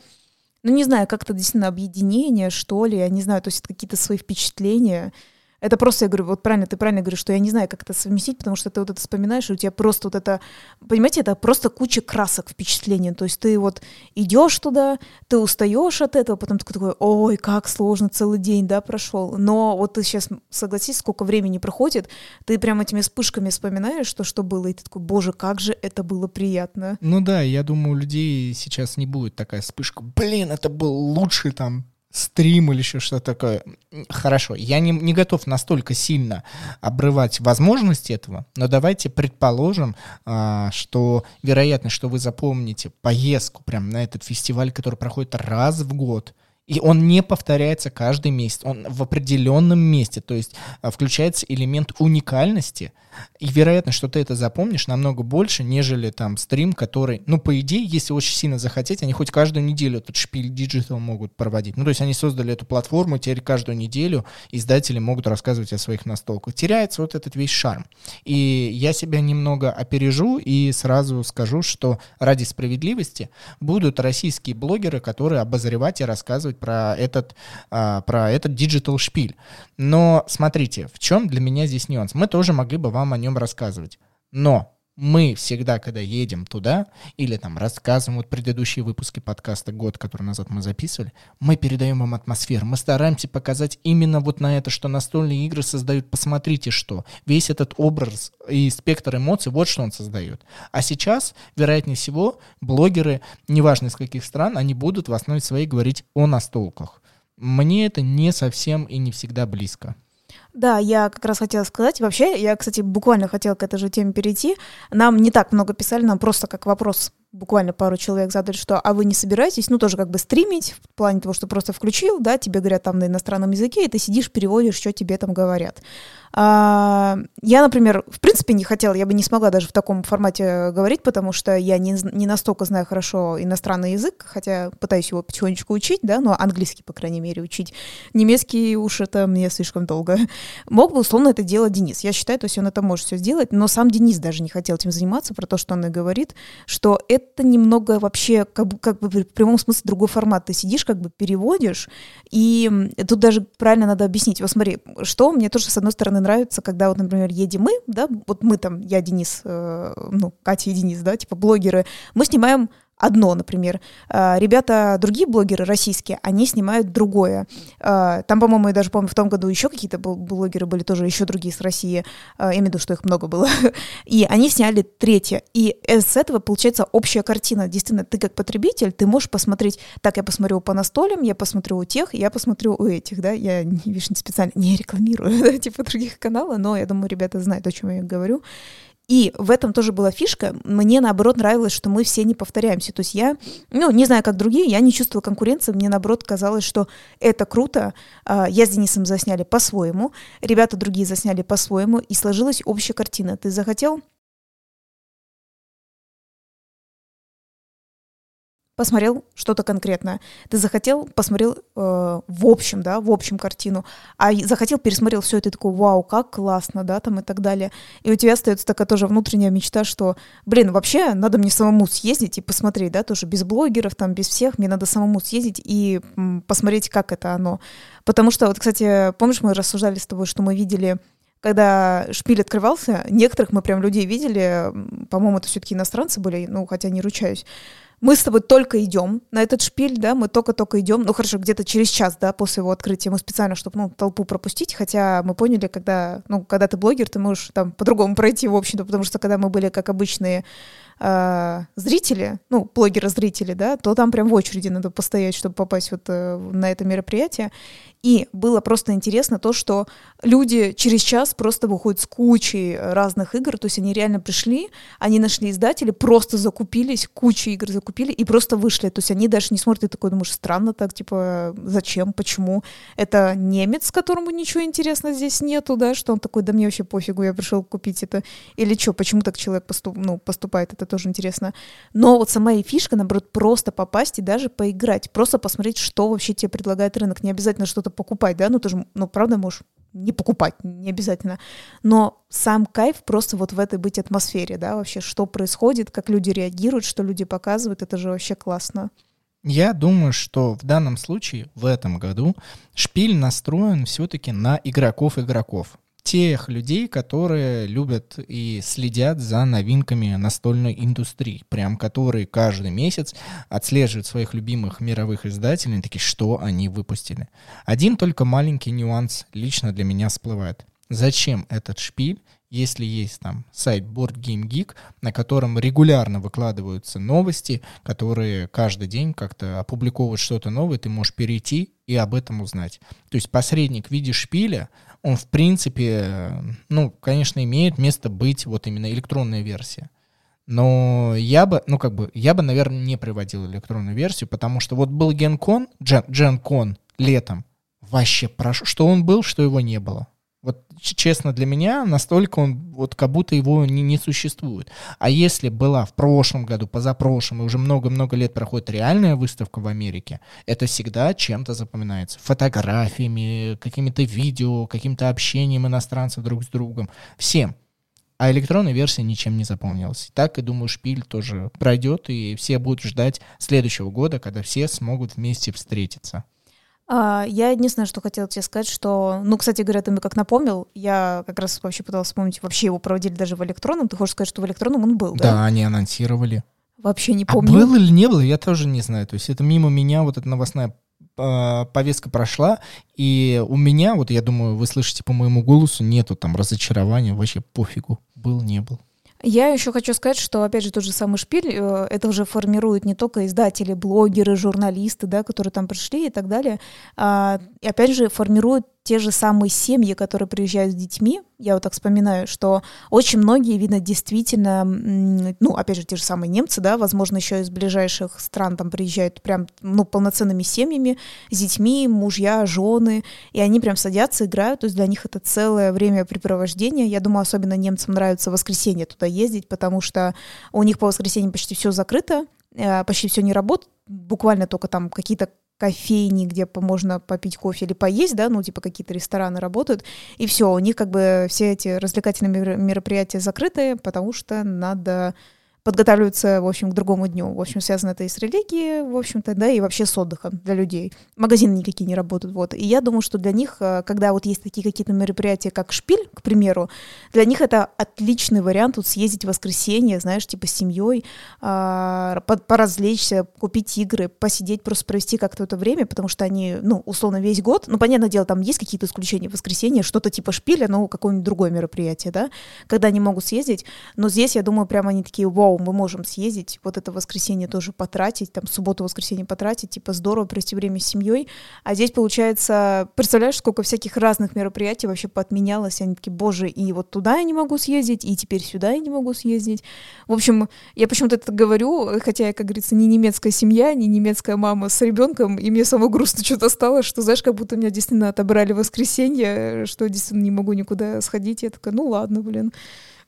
B: ну, не знаю, как-то действительно объединение, что ли, я не знаю, то есть это какие-то свои впечатления. Это просто, я говорю, вот правильно, ты правильно говоришь, что я не знаю, как это совместить, потому что ты вот это вспоминаешь, и у тебя просто вот это, понимаете, это просто куча красок впечатлений. То есть ты вот идешь туда, ты устаешь от этого, потом такой, такой, ой, как сложно, целый день, да, прошел. Но вот ты сейчас согласись, сколько времени проходит, ты прям этими вспышками вспоминаешь, что, что было, и ты такой, боже, как же это было приятно.
A: Ну да, я думаю, у людей сейчас не будет такая вспышка. Блин, это был лучший там стрим или еще что-то такое. Хорошо, я не, не готов настолько сильно обрывать возможности этого, но давайте предположим, а, что вероятность, что вы запомните поездку прям на этот фестиваль, который проходит раз в год, и он не повторяется каждый месяц, он в определенном месте, то есть а, включается элемент уникальности, и вероятность, что ты это запомнишь, намного больше, нежели там стрим, который, ну, по идее, если очень сильно захотеть, они хоть каждую неделю этот Spiel Digital могут проводить. Ну, то есть они создали эту платформу, теперь каждую неделю издатели могут рассказывать о своих настолках. Теряется вот этот весь шарм. И я себя немного опережу и сразу скажу, что ради справедливости будут российские блогеры, которые обозревать и рассказывать про этот, а, про этот digital Spiel. Но смотрите, в чем для меня здесь нюанс? Мы тоже могли бы вам о нем рассказывать. Но мы всегда, когда едем туда, или там рассказываем, вот предыдущие выпуски подкаста год, который назад мы записывали, мы передаем вам атмосферу, мы стараемся показать именно вот на это, что настольные игры создают, посмотрите что, весь этот образ и спектр эмоций, вот что он создает. А сейчас, вероятнее всего, блогеры, неважно из каких стран, они будут в основе своей говорить о настолках. Мне это не совсем и не всегда близко.
B: Да, я как раз хотела сказать. Вообще, я, кстати, буквально хотела к этой же теме перейти. Нам не так много писали, нам просто как вопрос буквально пару человек задали, что а вы не собираетесь, ну, тоже как бы стримить, в плане того, что просто включил, да, тебе говорят там на иностранном языке, и ты сидишь, переводишь, что тебе там говорят. А, я, например, в принципе не хотела, я бы не смогла даже в таком формате говорить, потому что я не, не настолько знаю хорошо иностранный язык, хотя пытаюсь его потихонечку учить, да, но английский, по крайней мере, учить. Немецкий уж это мне слишком долго. Мог бы, условно, это делать Денис. Я считаю, то есть он это может все сделать, но сам Денис даже не хотел этим заниматься, про то, что он и говорит, что это немного вообще как бы, как бы в прямом смысле другой формат. Ты сидишь, как бы переводишь, и тут даже правильно надо объяснить. Вот смотри, что мне тоже, с одной стороны, нравится, когда вот, например, едем мы, да, вот мы там, я, Денис, э, ну, Катя и Денис, да, типа блогеры, мы снимаем одно, например. А, ребята, другие блогеры российские, они снимают другое. А, там, по-моему, я даже помню, в том году еще какие-то блогеры были тоже, еще другие с России. А, я имею в виду, что их много было. И они сняли третье. И с этого получается общая картина. Действительно, ты как потребитель, ты можешь посмотреть, так, я посмотрю по настолям, я посмотрю у тех, я посмотрю у этих, да, я, видишь, специально не рекламирую, да, типа других каналов, но я думаю, ребята знают, о чем я говорю. И в этом тоже была фишка. Мне, наоборот, нравилось, что мы все не повторяемся. То есть я, ну, не знаю, как другие, я не чувствовала конкуренции. Мне, наоборот, казалось, что это круто. А, я с Денисом засняли по-своему, ребята другие засняли по-своему, и сложилась общая картина. Ты захотел посмотрел что-то конкретное. Ты захотел, посмотрел э, в общем, да, в общем картину, а захотел, пересмотрел все это, такой, вау, как классно, да, там и так далее. И у тебя остается такая тоже внутренняя мечта, что, блин, вообще надо мне самому съездить и посмотреть, да, тоже без блогеров, там, без всех, мне надо самому съездить и м, посмотреть, как это оно. Потому что, вот, кстати, помнишь, мы рассуждали с тобой, что мы видели когда шпиль открывался, некоторых мы прям людей видели, по-моему, это все-таки иностранцы были, ну, хотя не ручаюсь, мы с тобой только идем на этот шпиль, да, мы только-только идем, ну хорошо, где-то через час, да, после его открытия, мы специально, чтобы, ну, толпу пропустить, хотя мы поняли, когда, ну, когда ты блогер, ты можешь там по-другому пройти, в общем-то, потому что когда мы были как обычные э, зрители, ну, блогеры-зрители, да, то там прям в очереди надо постоять, чтобы попасть вот э, на это мероприятие. И было просто интересно то, что люди через час просто выходят с кучей разных игр, то есть они реально пришли, они нашли издатели, просто закупились, кучу игр закупили и просто вышли. То есть они даже не смотрят, и такой думаешь, странно так, типа, зачем, почему? Это немец, которому ничего интересного здесь нету, да, что он такой, да мне вообще пофигу, я пришел купить это. Или что, почему так человек поступ, ну, поступает, это тоже интересно. Но вот сама и фишка, наоборот, просто попасть и даже поиграть, просто посмотреть, что вообще тебе предлагает рынок. Не обязательно что-то покупать, да, ну тоже, ну правда можешь не покупать, не обязательно. Но сам кайф просто вот в этой быть атмосфере, да, вообще, что происходит, как люди реагируют, что люди показывают, это же вообще классно.
A: Я думаю, что в данном случае, в этом году, шпиль настроен все-таки на игроков-игроков тех людей, которые любят и следят за новинками настольной индустрии, прям которые каждый месяц отслеживают своих любимых мировых издателей, такие, что они выпустили. Один только маленький нюанс лично для меня всплывает. Зачем этот шпиль, если есть там сайт Board Game Geek, на котором регулярно выкладываются новости, которые каждый день как-то опубликовывают что-то новое, ты можешь перейти и об этом узнать. То есть посредник в виде шпиля, он в принципе, ну, конечно, имеет место быть вот именно электронная версия. Но я бы, ну как бы, я бы, наверное, не приводил электронную версию, потому что вот был GenCon, Gen, GenCon летом, вообще прошу, что он был, что его не было. Вот честно для меня, настолько он, вот как будто его не, не существует. А если была в прошлом году, позапрошлом, и уже много-много лет проходит реальная выставка в Америке, это всегда чем-то запоминается. Фотографиями, какими-то видео, каким-то общением иностранцев друг с другом. Всем. А электронная версия ничем не запомнилась. Так, и думаю, шпиль тоже пройдет, и все будут ждать следующего года, когда все смогут вместе встретиться.
B: А, я единственное, что хотела тебе сказать, что, ну, кстати говоря, ты мне как напомнил, я как раз вообще пыталась вспомнить, вообще его проводили даже в электронном, ты хочешь сказать, что в электронном он был, да?
A: Да, они анонсировали.
B: Вообще не помню.
A: А был или не был, я тоже не знаю. То есть это мимо меня вот эта новостная а, повестка прошла, и у меня, вот я думаю, вы слышите по моему голосу, нету там разочарования, вообще пофигу, был, не был.
B: Я еще хочу сказать, что, опять же, тот же самый шпиль, э, это уже формируют не только издатели, блогеры, журналисты, да, которые там пришли и так далее, а, и опять же формируют те же самые семьи, которые приезжают с детьми, я вот так вспоминаю, что очень многие, видно, действительно, ну, опять же, те же самые немцы, да, возможно, еще из ближайших стран там приезжают прям, ну, полноценными семьями, с детьми, мужья, жены, и они прям садятся, играют, то есть для них это целое времяпрепровождение. Я думаю, особенно немцам нравится в воскресенье туда ездить, потому что у них по воскресеньям почти все закрыто, э, почти все не работает, буквально только там какие-то кофейни, где можно попить кофе или поесть, да, ну, типа какие-то рестораны работают, и все, у них как бы все эти развлекательные мероприятия закрыты, потому что надо подготавливаются, в общем, к другому дню. В общем, связано это и с религией, в общем-то, да, и вообще с отдыхом для людей. Магазины никакие не работают, вот. И я думаю, что для них, э, когда вот есть такие какие-то мероприятия, как шпиль, к примеру, для них это отличный вариант тут съездить в воскресенье, знаешь, типа с семьей, а, поразвлечься, купить игры, посидеть, просто провести как-то это время, потому что они, ну, условно, весь год, ну, понятное дело, там есть какие-то исключения в воскресенье, что-то типа шпиля, ну, какое-нибудь другое мероприятие, да, когда они могут съездить, но здесь, я думаю, прямо они такие, вау, вау, мы можем съездить, вот это воскресенье тоже потратить, там, субботу-воскресенье потратить, типа, здорово провести время с семьей. А здесь, получается, представляешь, сколько всяких разных мероприятий вообще подменялось, они такие, боже, и вот туда я не могу съездить, и теперь сюда я не могу съездить. В общем, я почему-то это говорю, хотя я, как говорится, не немецкая семья, не немецкая мама с ребенком, и мне самое грустно что-то стало, что, знаешь, как будто меня действительно отобрали воскресенье, что действительно не могу никуда сходить. Я такая, ну ладно, блин,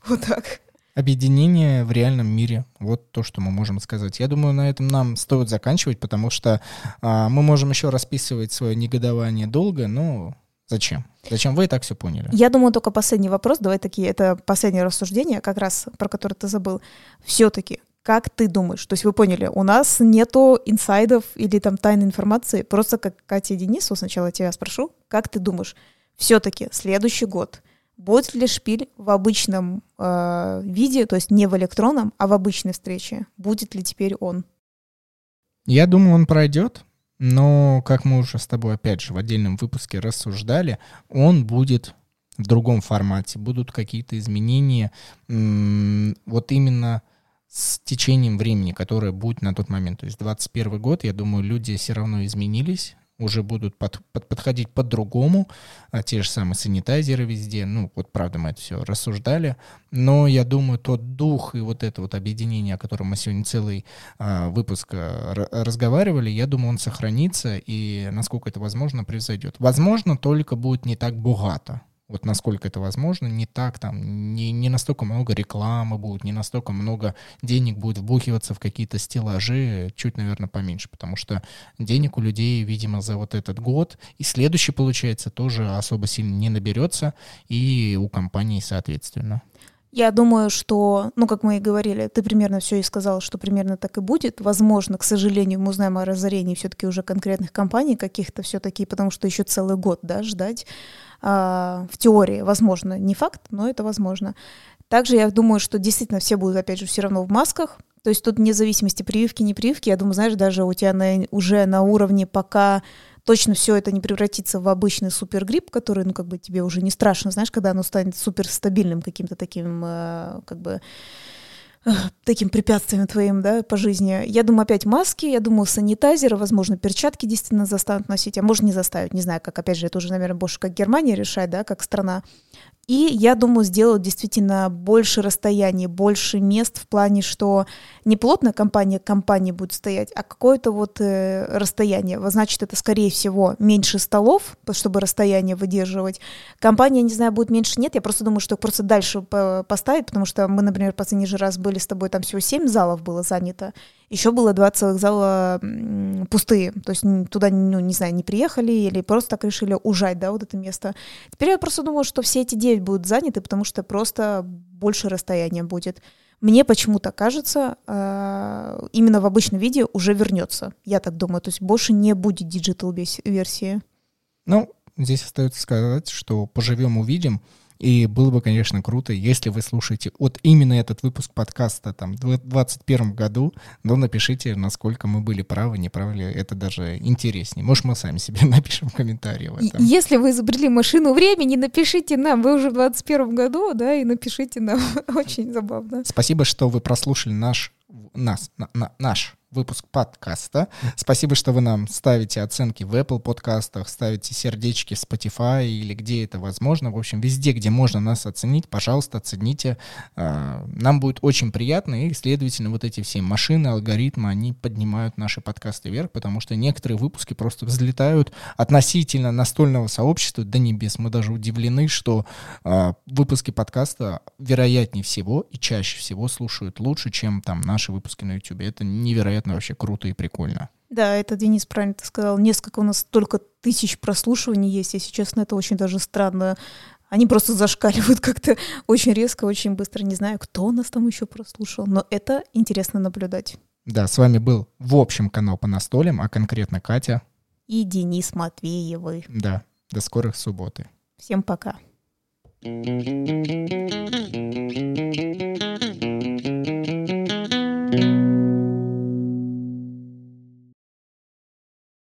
B: вот так.
A: Объединение в реальном мире. Вот то, что мы можем сказать. Я думаю, на этом нам стоит заканчивать, потому что а, мы можем еще расписывать свое негодование долго, но зачем? Зачем вы и так все поняли?
B: Я думаю, только последний вопрос. Давай такие, это последнее рассуждение, как раз про которое ты забыл. Все-таки, как ты думаешь? То есть вы поняли, у нас нету инсайдов или там тайной информации, просто как Катя и Денис, сначала тебя спрошу, как ты думаешь, все-таки следующий год — Будет ли шпиль в обычном э, виде, то есть не в электронном, а в обычной встрече? Будет ли теперь он?
A: Я думаю, он пройдет, но, как мы уже с тобой, опять же, в отдельном выпуске рассуждали, он будет в другом формате. Будут какие-то изменения вот именно с течением времени, которое будет на тот момент. То есть 21 год, я думаю, люди все равно изменились, уже будут под, под, подходить по-другому, а те же самые санитайзеры везде, ну вот правда мы это все рассуждали, но я думаю тот дух и вот это вот объединение, о котором мы сегодня целый а, выпуск а, разговаривали, я думаю он сохранится и насколько это возможно превзойдет. Возможно только будет не так богато, вот насколько это возможно, не так там, не, не настолько много рекламы будет, не настолько много денег будет вбухиваться в какие-то стеллажи, чуть, наверное, поменьше, потому что денег у людей, видимо, за вот этот год и следующий, получается, тоже особо сильно не наберется, и у компании, соответственно.
B: Я думаю, что, ну, как мы и говорили, ты примерно все и сказал, что примерно так и будет. Возможно, к сожалению, мы узнаем о разорении все-таки уже конкретных компаний каких-то все-таки, потому что еще целый год, да, ждать. А, в теории, возможно, не факт, но это возможно. Также я думаю, что действительно все будут, опять же, все равно в масках. То есть тут вне зависимости прививки, не прививки, я думаю, знаешь, даже у тебя на, уже на уровне пока точно все это не превратится в обычный супергрипп, который, ну, как бы тебе уже не страшно, знаешь, когда оно станет суперстабильным каким-то таким, э, как бы, таким препятствием твоим, да, по жизни. Я думаю, опять маски, я думаю, санитайзеры, возможно, перчатки действительно заставят носить, а может не заставят, не знаю, как, опять же, это уже, наверное, больше как Германия решает, да, как страна. И я думаю, сделают действительно больше расстояний, больше мест в плане, что не плотно компания к компании будет стоять, а какое-то вот э, расстояние. Значит, это, скорее всего, меньше столов, чтобы расстояние выдерживать. Компания, не знаю, будет меньше, нет. Я просто думаю, что просто дальше поставить, потому что мы, например, последний же раз были с тобой, там всего 7 залов было занято. Еще было два целых зала пустые, то есть туда, ну, не знаю, не приехали или просто так решили ужать, да, вот это место. Теперь я просто думаю, что все эти девять будут заняты, потому что просто больше расстояния будет. Мне почему-то кажется, э, именно в обычном виде уже вернется. Я так думаю, то есть больше не будет digital версии.
A: Ну, здесь остается сказать, что поживем увидим. И было бы, конечно, круто, если вы слушаете вот именно этот выпуск подкаста там в 2021 году, но напишите, насколько мы были правы, не правы ли, это даже интереснее. Может, мы сами себе напишем комментарии в этом.
B: Если вы изобрели машину времени, напишите нам, вы уже в 2021 году, да, и напишите нам, очень забавно.
A: Спасибо, что вы прослушали наш, нас, на, на, наш выпуск подкаста. Спасибо, что вы нам ставите оценки в Apple подкастах, ставите сердечки в Spotify или где это возможно. В общем, везде, где можно нас оценить, пожалуйста, оцените. А, нам будет очень приятно, и, следовательно, вот эти все машины, алгоритмы, они поднимают наши подкасты вверх, потому что некоторые выпуски просто взлетают относительно настольного сообщества до небес. Мы даже удивлены, что э, выпуски подкаста вероятнее всего и чаще всего слушают лучше, чем там наши выпуски на YouTube. Это невероятно вообще круто и прикольно.
B: Да, это Денис правильно ты сказал. Несколько у нас только тысяч прослушиваний есть. Если честно, это очень даже странно. Они просто зашкаливают как-то очень резко, очень быстро. Не знаю, кто нас там еще прослушал, но это интересно наблюдать.
A: Да, с вами был в общем канал по настолям, а конкретно Катя.
B: И Денис Матвеевы.
A: Да, до скорых субботы.
B: Всем пока. Thank you.